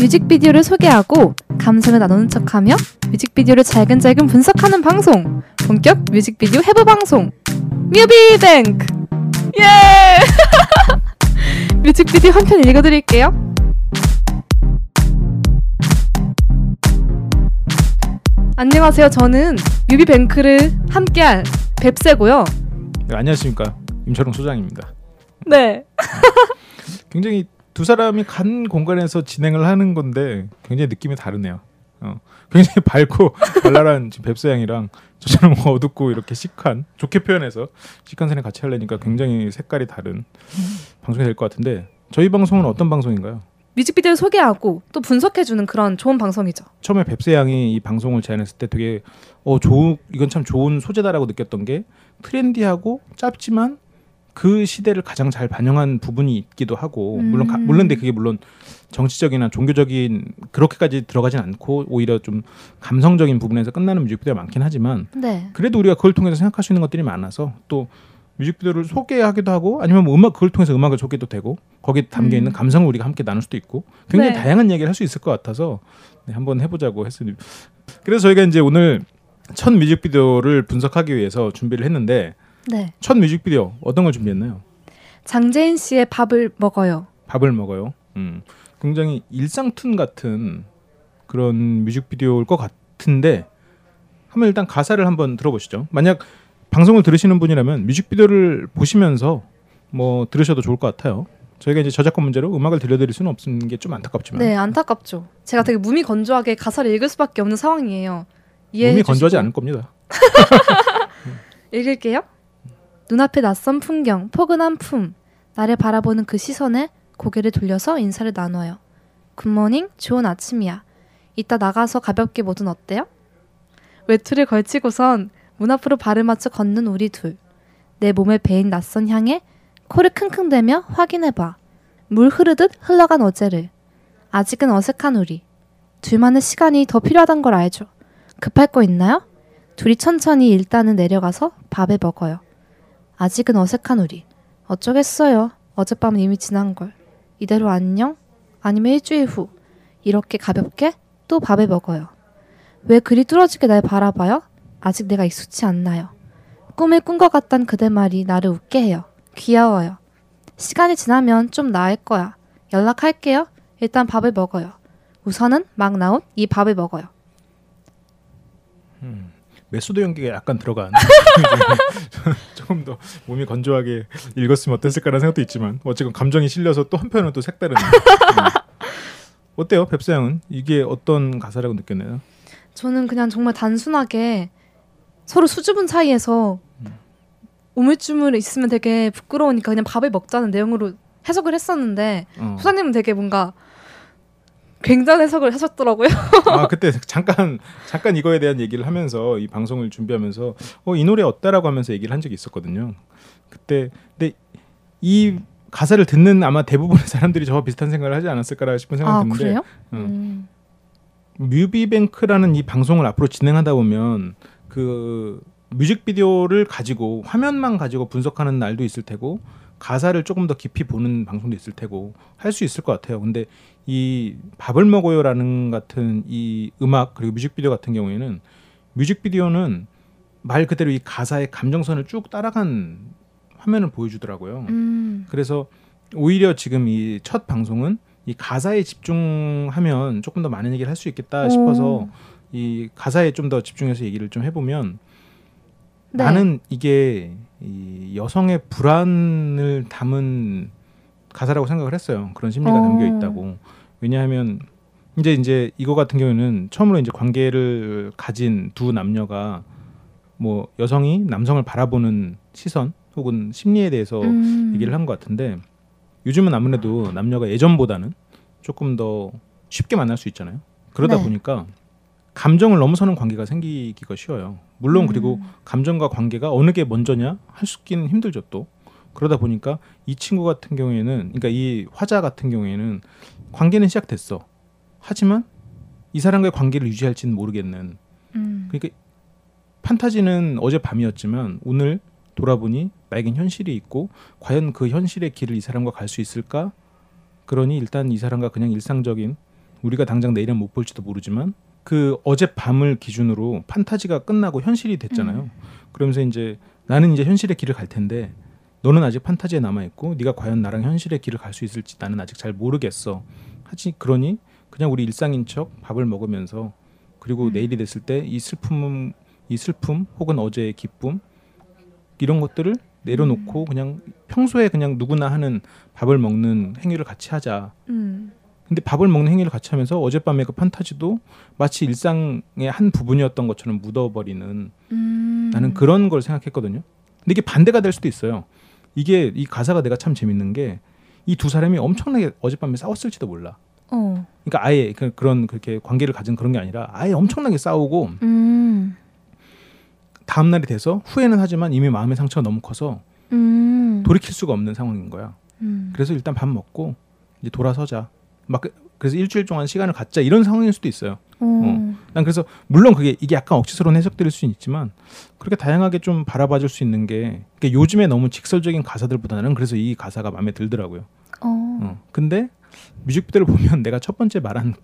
뮤직비디오를 소개하고 감상을 나누는 척하며 뮤직비디오를 잘근잘근 분석하는 방송. 본격 뮤직비디오 해부 방송. 뮤비뱅크! 예! 뮤직비디오 한 편 읽어드릴게요. 안녕하세요. 저는 뮤비뱅크를 함께할 뱁새고요. 네, 안녕하십니까. 임철웅 소장입니다. 네. 굉장히 두 사람이 간 공간에서 진행을 하는 건데 굉장히 느낌이 다르네요. 어, 굉장히 밝고 발랄한 지금 뱁새양이랑 저처럼 어둡고 이렇게 시크한 좋게 표현해서 시크한 사람 같이 하려니까 굉장히 색깔이 다른 방송이 될 것 같은데 저희 방송은 어떤 방송인가요? 뮤직비디오를 소개하고 또 분석해주는 그런 좋은 방송이죠 처음에 뱁새 양이 이 방송을 제안했을 때 되게 어 좋, 이건 참 좋은 소재다라고 느꼈던 게 트렌디하고 짧지만 그 시대를 가장 잘 반영한 부분이 있기도 하고 물론 가, 음. 물론 근데 그게 물론 정치적이나 종교적인 그렇게까지 들어가진 않고 오히려 좀 감성적인 부분에서 끝나는 뮤직비디오가 많긴 하지만 네 그래도 우리가 그걸 통해서 생각할 수 있는 것들이 많아서 또 뮤직비디오를 소개하기도 하고 아니면 뭐 음악 그걸 통해서 음악을 소개도 되고 거기에 담겨 있는 음. 감성을 우리가 함께 나눌 수도 있고 굉장히 네. 다양한 얘기를 할 수 있을 것 같아서 네, 한번 해보자고 했으니 그래서 저희가 이제 오늘 첫 뮤직비디오를 분석하기 위해서 준비를 했는데 네. 첫 뮤직비디오 어떤 걸 준비했나요? 장재인 씨의 밥을 먹어요. 밥을 먹어요. 음, 굉장히 일상툰 같은 그런 뮤직비디오일 것 같은데 한번 일단 가사를 한번 들어보시죠. 만약 방송을 들으시는 분이라면 뮤직비디오를 보시면서 뭐 들으셔도 좋을 것 같아요. 저희가 이제 저작권 문제로 음악을 들려드릴 수는 없는 게 좀 안타깝지만 네, 안타깝죠. 제가 되게 무미 건조하게 가사를 읽을 수밖에 없는 상황이에요. 이해해 무미건조하지. 않을 겁니다. 읽을게요. 눈앞의 낯선 풍경, 포근한 품, 나를 바라보는 그 시선에 고개를 돌려서 인사를 나눠요. Good morning, 좋은 아침이야. 이따 나가서 가볍게 뭐든 어때요? 외투를 걸치고선 문 앞으로 발을 맞춰 걷는 우리 둘. 내 몸에 배인 낯선 향에 코를 킁킁대며 확인해봐. 물 흐르듯 흘러간 어제를. 아직은 어색한 우리. 둘만의 시간이 더 필요하단 걸 알죠. 급할 거 있나요? 둘이 천천히 일단은 내려가서 밥을 먹어요. 아직은 어색한 우리. 어쩌겠어요. 어젯밤은 이미 지난 걸. 이대로 안녕? 아니면 일주일 후. 이렇게 가볍게 또 밥을 먹어요. 왜 그리 뚫어지게 날 바라봐요? 아직 내가 익숙치 않나요? 꿈을 꾼 것 같단 그대 말이 나를 웃게 해요. 귀여워요. 시간이 지나면 좀 나을 거야. 연락할게요. 일단 밥을 먹어요. 우선은 막 나온 이 밥을 먹어요. 메소드 연기가 약간 들어간 조금 더 무미건조하게 읽었으면 어땠을까라는 생각도 있지만 어쨌건 감정이 실려서 또 한편은 또 색다른 음. 어때요 뱁새양은 이게 어떤 가사라고 느꼈나요? 저는 그냥 정말 단순하게 서로 수줍은 사이에서 우물쭈물 있으면 되게 부끄러우니까 그냥 밥을 먹자는 내용으로 해석을 했었는데 어. 소장님은 되게 뭔가 굉장한 해석을 하셨더라고요. 아 그때 잠깐 잠깐 이거에 대한 얘기를 하면서 이 방송을 준비하면서 어 이 노래 어때라고 하면서 얘기를 한 적이 있었거든요. 그때 근데 이 가사를 듣는 아마 대부분의 사람들이 저와 비슷한 생각을 하지 않았을까 싶은 생각이 아 드는데 그래요? 어. 음. 뮤비뱅크라는 이 방송을 앞으로 진행하다 보면 그 뮤직비디오를 가지고 화면만 가지고 분석하는 날도 있을 테고 가사를 조금 더 깊이 보는 방송도 있을 테고 할 수 있을 것 같아요. 근데 이 밥을 먹어요라는 같은 이 음악 그리고 뮤직비디오 같은 경우에는 뮤직비디오는 말 그대로 이 가사의 감정선을 쭉 따라간 화면을 보여주더라고요. 음. 그래서 오히려 지금 이 첫 방송은 이 가사에 집중하면 조금 더 많은 얘기를 할 수 있겠다 싶어서 오. 이 가사에 좀 더 집중해서 얘기를 좀 해보면 네. 나는 이게 이 여성의 불안을 담은 가사라고 생각을 했어요. 그런 심리가 어. 담겨 있다고. 왜냐하면 이제 이제 이거 같은 경우는 처음으로 이제 관계를 가진 두 남녀가 뭐 여성이 남성을 바라보는 시선 혹은 심리에 대해서 음. 얘기를 한 것 같은데 요즘은 아무래도 남녀가 예전보다는 조금 더 쉽게 만날 수 있잖아요. 그러다 네. 보니까 감정을 넘어서는 관계가 생기기가 쉬워요. 물론 음. 그리고 감정과 관계가 어느 게 먼저냐 할 수 있긴 힘들죠 또. 그러다 보니까 이 친구 같은 경우에는 그러니까 이 화자 같은 경우에는 관계는 시작됐어. 하지만 이 사람과의 관계를 유지할지는 모르겠는. 음. 그러니까 판타지는 어제 밤이었지만 오늘 돌아보니 나에겐 현실이 있고 과연 그 현실의 길을 이 사람과 갈 수 있을까? 그러니 일단 이 사람과 그냥 일상적인 우리가 당장 내일은 못 볼지도 모르지만 그 어젯밤을 기준으로 판타지가 끝나고 현실이 됐잖아요. 음. 그러면서 이제 나는 이제 현실의 길을 갈 텐데 너는 아직 판타지에 남아 있고 네가 과연 나랑 현실의 길을 갈 수 있을지 나는 아직 잘 모르겠어. 하지 그러니 그냥 우리 일상인 척 밥을 먹으면서 그리고 음. 내일이 됐을 때 이 슬픔 이 슬픔 혹은 어제의 기쁨 이런 것들을 내려놓고 그냥 평소에 그냥 누구나 하는 밥을 먹는 행위를 같이 하자. 음. 근데 밥을 먹는 행위를 같이 하면서 어젯밤의 그 판타지도 마치 일상의 한 부분이었던 것처럼 묻어버리는 음. 나는 그런 걸 생각했거든요. 근데 이게 반대가 될 수도 있어요. 이게 이 가사가 내가 참 재밌는 게 이 두 사람이 엄청나게 어젯밤에 싸웠을지도 몰라. 어. 그러니까 아예 그, 그런 그렇게 관계를 가진 그런 게 아니라 아예 엄청나게 싸우고 음. 다음 날이 돼서 후회는 하지만 이미 마음의 상처가 너무 커서 음. 돌이킬 수가 없는 상황인 거야. 음. 그래서 일단 밥 먹고 이제 돌아서자. 막 그- 그래서 일주일 동안 시간을 갖자 이런 상황일 수도 있어요. 어. 난 그래서 물론 그게 이게 약간 억지스러운 해석들일 수는 있지만 그렇게 다양하게 좀 바라봐줄 수 있는 게 그러니까 요즘에 너무 직설적인 가사들보다는 그래서 이 가사가 마음에 들더라고요. 어. 어. 근데 뮤직비디오를 보면 내가 첫 번째 말한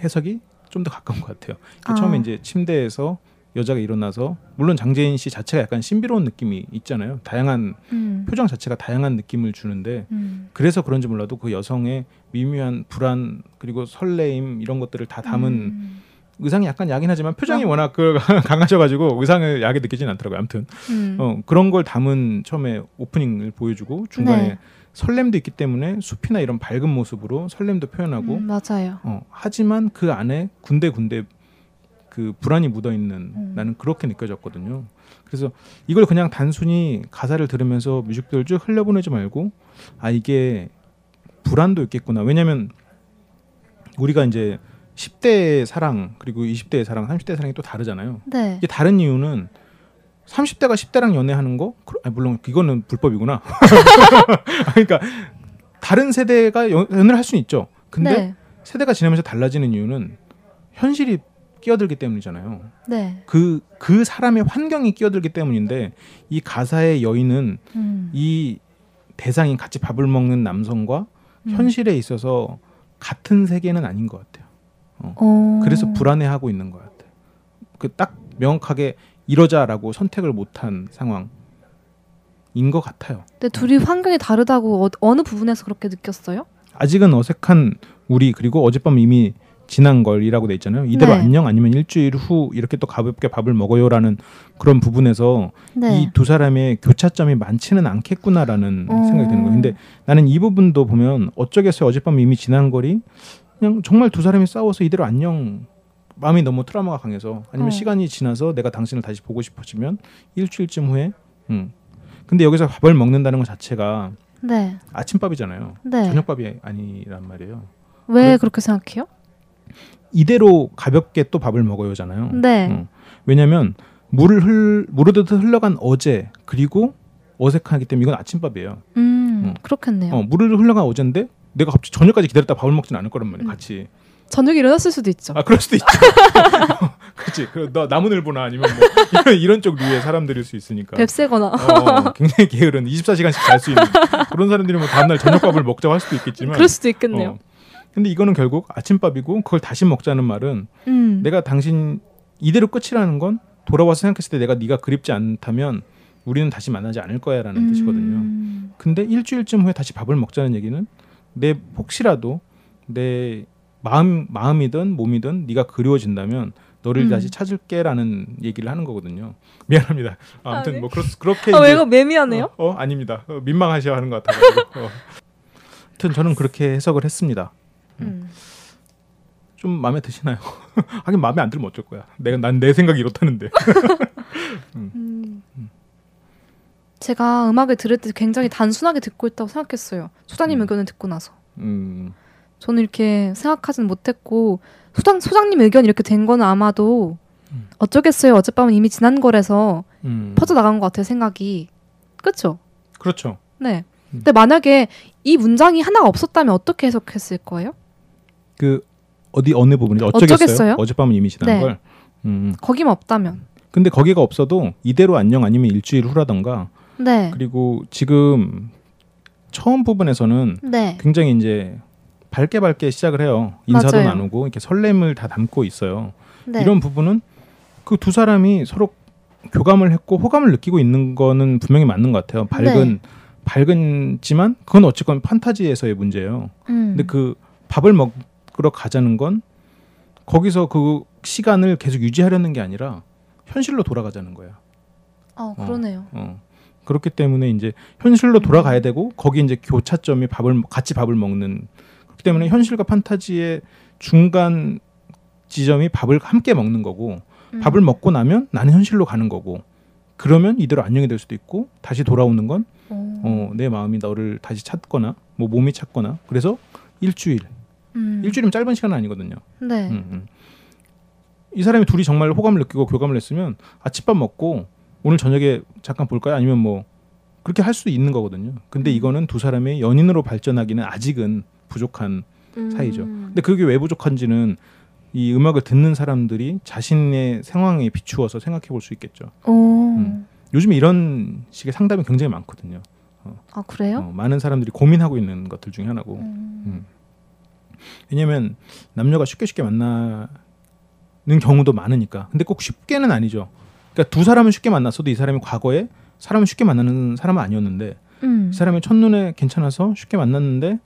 해석이 좀 더 가까운 것 같아요. 그 아. 처음에 이제 침대에서 여자가 일어나서 물론 장재인 씨 자체가 약간 신비로운 느낌이 있잖아요. 다양한 음. 표정 자체가 다양한 느낌을 주는데 음. 그래서 그런지 몰라도 그 여성의 미묘한 불안 그리고 설레임 이런 것들을 다 담은 음. 의상이 약간 야긴 하지만 표정이 어. 워낙 그 강하셔가지고 의상을 야하게 느끼진 않더라고요. 아무튼 음. 어, 그런 걸 담은 처음에 오프닝을 보여주고 중간에 네. 설렘도 있기 때문에 숲이나 이런 밝은 모습으로 설렘도 표현하고 음, 맞아요. 어, 하지만 그 안에 군데군데 그 불안이 묻어 있는 음. 나는 그렇게 느껴졌거든요. 그래서 이걸 그냥 단순히 가사를 들으면서 뮤직비디오를 쭉 흘려보내지 말고 아 이게 불안도 있겠구나. 왜냐면 우리가 이제 10대의 사랑 그리고 20대의 사랑, 30대의 사랑이 또 다르잖아요. 네. 이게 다른 이유는 30대가 10대랑 연애하는 거 그- 아니, 물론 이거는 불법이구나. 그러니까 다른 세대가 연- 연애를 할 수는 있죠. 근데 네. 세대가 지나면서 달라지는 이유는 현실이 끼어들기 때문이잖아요. 네. 그, 그 사람의 환경이 끼어들기 때문인데 이 가사의 여인은 음. 이 대상인 같이 밥을 먹는 남성과 음. 현실에 있어서 같은 세계는 아닌 것 같아요. 어. 그래서 불안해하고 있는 것 같아요. 그 딱 명확하게 이러자라고 선택을 못한 상황인 것 같아요. 근데 둘이 환경이 다르다고 어, 어느 부분에서 그렇게 느꼈어요? 아직은 어색한 우리 그리고 어젯밤 이미 지난 걸이라고 돼 있잖아요. 이대로 네. 안녕 아니면 일주일 후 이렇게 또 가볍게 밥을 먹어요라는 그런 부분에서 네. 이두 사람의 교차점이 많지는 않겠구나라는 어. 생각이 드는 거예요. 근데 나는 이 부분도 보면 어쩌겠어요. 어젯밤 이미 지난 거리 그냥 정말 두 사람이 싸워서 이대로 안녕 마음이 너무 트라우마가 강해서 아니면 어. 시간이 지나서 내가 당신을 다시 보고 싶어지면 일주일쯤 후에 음. 근데 여기서 밥을 먹는다는 것 자체가 네. 아침밥이잖아요. 네. 저녁밥이 아니란 말이에요. 왜 그렇게 생각해요? 이대로 가볍게 또 밥을 먹어요잖아요. 네. 어. 왜냐하면 물을 흘 무르듯 흘러간 어제 그리고 어색하기 때문에 이건 아침밥이에요. 음, 어. 그렇겠네요. 어, 물을 흘러간 어제인데 내가 갑자기 저녁까지 기다렸다 밥을 먹진 않을 거란 말이야. 음. 같이. 저녁에 일어났을 수도 있죠. 아 그럴 수도 있죠. 그렇지. 그, 너 나무늘보나 아니면 뭐 이런, 이런 쪽 류의 사람들일 수 있으니까. 뱁새거나. 어, 굉장히 게으른 24시간씩 잘 수 있는 그런 사람들이 뭐 다음날 저녁밥을 먹자고 할 수도 있겠지만. 그럴 수도 있겠네요. 어. 근데 이거는 결국 아침밥이고 그걸 다시 먹자는 말은 음. 내가 당신 이대로 끝이라는 건 돌아와서 생각했을 때 내가 네가 그립지 않다면 우리는 다시 만나지 않을 거야라는 음. 뜻이거든요. 근데 일주일쯤 후에 다시 밥을 먹자는 얘기는 내 혹시라도 내 마음 마음이든 몸이든 네가 그리워진다면 너를 음. 다시 찾을게라는 얘기를 하는 거거든요. 미안합니다. 아, 아무튼 아, 네. 뭐 그렇, 그렇게 아, 왜 이제- 이거 매미하네요? 어, 어, 아닙니다. 어, 민망하셔 하는 것 같아가지고. 어. 하여튼 저는 그렇게 해석을 했습니다. 음. 좀 마음에 드시나요? 하긴 마음에 안 들면 어쩔 거야. 내가 난 내 생각이 이렇다는데. 음. 제가 음악을 들을 때 굉장히 단순하게 듣고 있다고 생각했어요. 소장님 음. 의견을 듣고 나서. 음, 저는 이렇게 생각하진 못했고 소장 소장님 의견 이렇게 된 거는 아마도 음. 어쩌겠어요. 어젯밤은 이미 지난 거라서 음. 퍼져 나간 것 같아요. 생각이. 그렇죠? 그렇죠. 네. 음. 근데 만약에 이 문장이 하나가 없었다면 어떻게 해석했을 거예요? 그 어디 어느 부분이죠? 어쩌겠어요? 어쩌겠어요? 어젯밤은 이미 지난 네. 걸. 음. 거기만 없다면. 근데 거기가 없어도 이대로 안녕 아니면 일주일 후라던가 네. 그리고 지금 처음 부분에서는 네. 굉장히 이제 밝게 밝게 시작을 해요. 인사도 맞아요. 나누고 이렇게 설렘을 다 담고 있어요. 네. 이런 부분은 그 두 사람이 서로 교감을 했고 호감을 느끼고 있는 거는 분명히 맞는 것 같아요. 밝은 네. 밝은지만 그건 어쨌건 판타지에서의 문제예요. 음. 근데 그 밥을 먹 으러 가자는 건 거기서 그 시간을 계속 유지하려는 게 아니라 현실로 돌아가자는 거야. 어, 그러네요. 어. 그렇기 때문에 이제 현실로 돌아가야 되고 거기 이제 교차점이 밥을 같이 밥을 먹는 그렇기 때문에 현실과 판타지의 중간 지점이 밥을 함께 먹는 거고 음. 밥을 먹고 나면 나는 현실로 가는 거고 그러면 이대로 안녕이 될 수도 있고 다시 돌아오는 건 오. 어, 내 마음이 너를 다시 찾거나 뭐 몸이 찾거나 그래서 일주일 음. 일주일이면 짧은 시간은 아니거든요. 네. 음, 음. 이 사람이 둘이 정말 호감을 느끼고 교감을 했으면 아침밥 먹고 오늘 저녁에 잠깐 볼까요? 아니면 뭐 그렇게 할 수 있는 거거든요. 근데 음. 이거는 두 사람의 연인으로 발전하기는 아직은 부족한 음. 사이죠. 근데 그게 왜 부족한지는 이 음악을 듣는 사람들이 자신의 상황에 비추어서 생각해 볼 수 있겠죠. 오. 음. 요즘에 이런 식의 상담이 굉장히 많거든요. 아 그래요? 어, 많은 사람들이 고민하고 있는 것들 중에 하나고. 음. 음. 왜냐면 남녀가 쉽게 쉽게 만나는 경우도 많으니까. 근데 꼭 쉽게는 아니죠. 그러니까 두 사람은 쉽게 만났어도 이 사람이 과거에 사람을 쉽게 만나는 사람은 아니었는데 음. 이 사람이 첫눈에 괜찮아서 쉽게 만났는데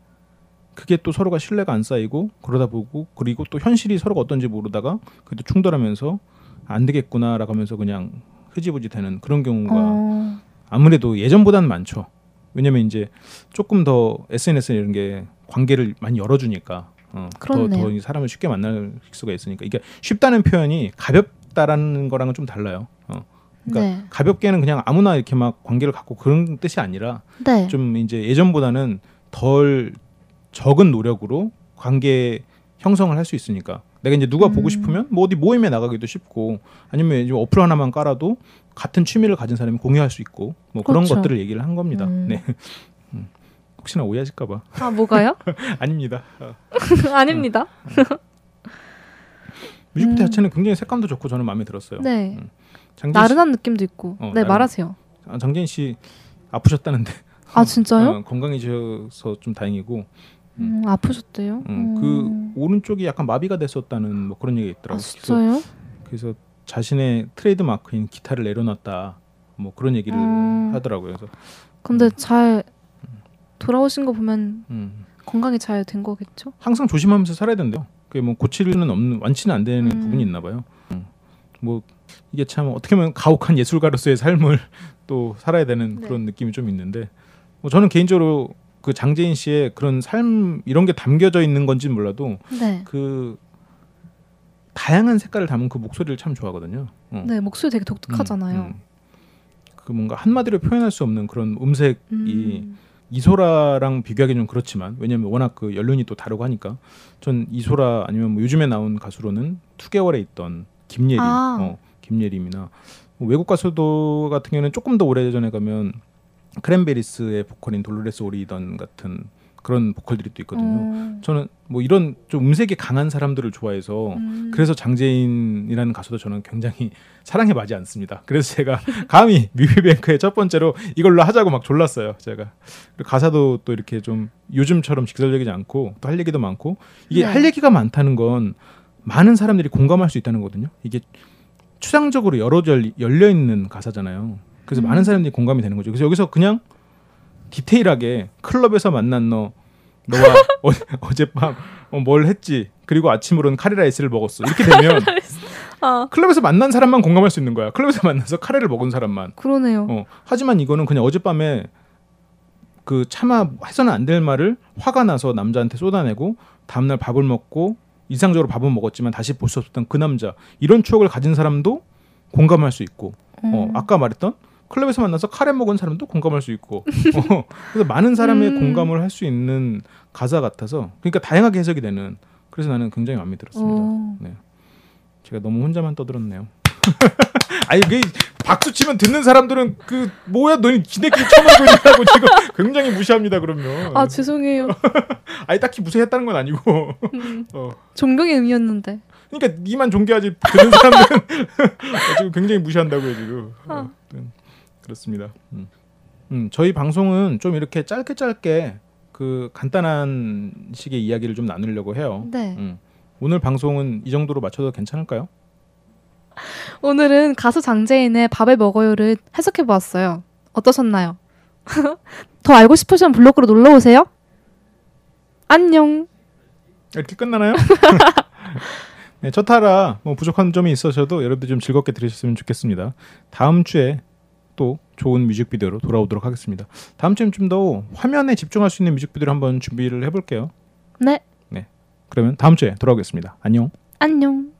그게 또 서로가 신뢰가 안 쌓이고 그러다 보고 그리고 또 현실이 서로가 어떤지 모르다가 그래도 충돌하면서 안 되겠구나라고 하면서 그냥 흐지부지 되는 그런 경우가 어. 아무래도 예전보다는 많죠. 왜냐면 이제 조금 더 SNS 이런 게 관계를 많이 열어주니까 어, 더. 더이 사람을 쉽게 만날 수가 있으니까 이게 쉽다는 표현이 가볍다라는 거랑은 좀 달라요. 어. 그러니까 네. 가볍게는 그냥 아무나 이렇게 막 관계를 갖고 그런 뜻이 아니라 네. 좀 이제 예전보다는 덜 적은 노력으로 관계 형성을 할 수 있으니까 내가 이제 누가 보고 음. 싶으면 뭐 어디 모임에 나가기도 쉽고 아니면 이제 어플 하나만 깔아도 같은 취미를 가진 사람이 공유할 수 있고 뭐 그런 그렇죠. 것들을 얘기를 한 겁니다. 음. 네. 음. 혹시나 오해하실까봐 아 뭐가요? 아닙니다. 어. 아닙니다. 뮤직비디오 음. 자체는 굉장히 색감도 좋고 저는 마음에 들었어요. 네. 음. 장진 씨, 나른한 느낌도 있고. 어, 네 나른- 말하세요. 아, 장진 씨 아프셨다는데 아 진짜요? 어, 건강해져서 좀 다행이고 음, 아프셨대요? 음, 그 오른쪽이 약간 마비가 됐었다는 뭐 그런 얘기가 아 있더라고요. 그래서 진짜요? 그래서 자신의 트레이드 마크인 기타를 내려놨다 뭐 그런 얘기를 음. 하더라고요. 그래서 근데 잘 돌아오신 거 보면 음, 건강이 잘 된 거겠죠? 항상 조심하면서 살아야 된대요. 그게 뭐 고칠 수는 없는 완치는 안 되는 음. 부분이 있나 봐요. 음. 뭐 이게 참 어떻게 보면 가혹한 예술가로서의 삶을 또 살아야 되는 네. 그런 느낌이 좀 있는데 뭐 저는 개인적으로 그 장재인 씨의 그런 삶 이런 게 담겨져 있는 건지는 몰라도 네. 그 다양한 색깔을 담은 그 목소리를 참 좋아하거든요. 어. 네 목소리 되게 독특하잖아요. 음, 음. 그 뭔가 한마디로 표현할 수 없는 그런 음색이 음. 이소라랑 비교하기 좀 그렇지만 왜냐면 워낙 그 연륜이 또 다르고 하니까 전 이소라 아니면 뭐 요즘에 나온 가수로는 2개월에 있던 김예림, 아. 어, 김예림이나 뭐 외국 가수도 같은 경우는 조금 더 오래 전에 가면 크랜베리스의 보컬인 돌로레스 오리던 같은 그런 보컬들이 또 있거든요. 어. 저는 뭐 이런 좀 음색이 강한 사람들을 좋아해서 음. 그래서 장재인이라는 가수도 저는 굉장히 사랑에 맞지 않습니다. 그래서 제가 감히 뮤비뱅크의 첫 번째로 이걸로 하자고 막 졸랐어요. 제가 그리고 가사도 또 이렇게 좀 요즘처럼 직설적이지 않고 또 할 얘기도 많고 이게 네. 할 얘기가 많다는 건 많은 사람들이 공감할 수 있다는 거거든요. 이게 추상적으로 여러 열려 있는 가사잖아요. 그래서 음. 많은 사람들이 공감이 되는 거죠. 그래서 여기서 그냥 디테일하게 클럽에서 만난 너 너와 어, 어젯밤 어, 뭘 했지? 그리고 아침으로는 카레라이스를 먹었어. 이렇게 되면 아. 클럽에서 만난 사람만 공감할 수 있는 거야. 클럽에서 만나서 카레를 먹은 사람만. 그러네요. 어, 하지만 이거는 그냥 어젯밤에 그 차마 해서는 안 될 말을 화가 나서 남자한테 쏟아내고 다음날 밥을 먹고 이상적으로 밥은 먹었지만 다시 볼 수 없었던 그 남자. 이런 추억을 가진 사람도 공감할 수 있고. 어, 음. 아까 말했던 클럽에서 만나서 카레 먹은 사람도 공감할 수 있고 어, 그래서 많은 사람의 음. 공감을 할 수 있는 가사 같아서 그러니까 다양하게 해석이 되는 그래서 나는 굉장히 마음에 들었습니다. 어. 네. 제가 너무 혼자만 떠들었네요. 아니 그 박수 치면 듣는 사람들은 그 뭐야 너희 지네끼리 쳐먹고 있냐고 지금 굉장히 무시합니다 그러면. 아 죄송해요. 아니 딱히 무시했다는 건 아니고. 음, 어. 존경의 의미였는데. 그러니까 니만 존경하지 듣는 사람들은 지금 굉장히 무시한다고요 지금. 어, 아. 음, 그렇습니다. 음. 음, 저희 방송은 좀 이렇게 짧게 짧게 그 간단한 식의 이야기를 좀 나누려고 해요. 네. 음. 오늘 방송은 이 정도로 맞춰도 괜찮을까요? 오늘은 가수 장재인의 밥을 먹어요를 해석해 보았어요. 어떠셨나요? 더 알고 싶으시면 블로그로 놀러 오세요. 안녕. 이렇게 끝나나요? 네, 첫 타라 뭐 부족한 점이 있어서도 여러분들 좀 즐겁게 들으셨으면 좋겠습니다. 다음 주에 또 좋은 뮤직비디오로 돌아오도록 하겠습니다. 다음 주엔 좀 더 화면에 집중할 수 있는 뮤직비디오를 한번 준비를 해볼게요. 네. 그러면 다음 주에 돌아오겠습니다. 안녕. 안녕.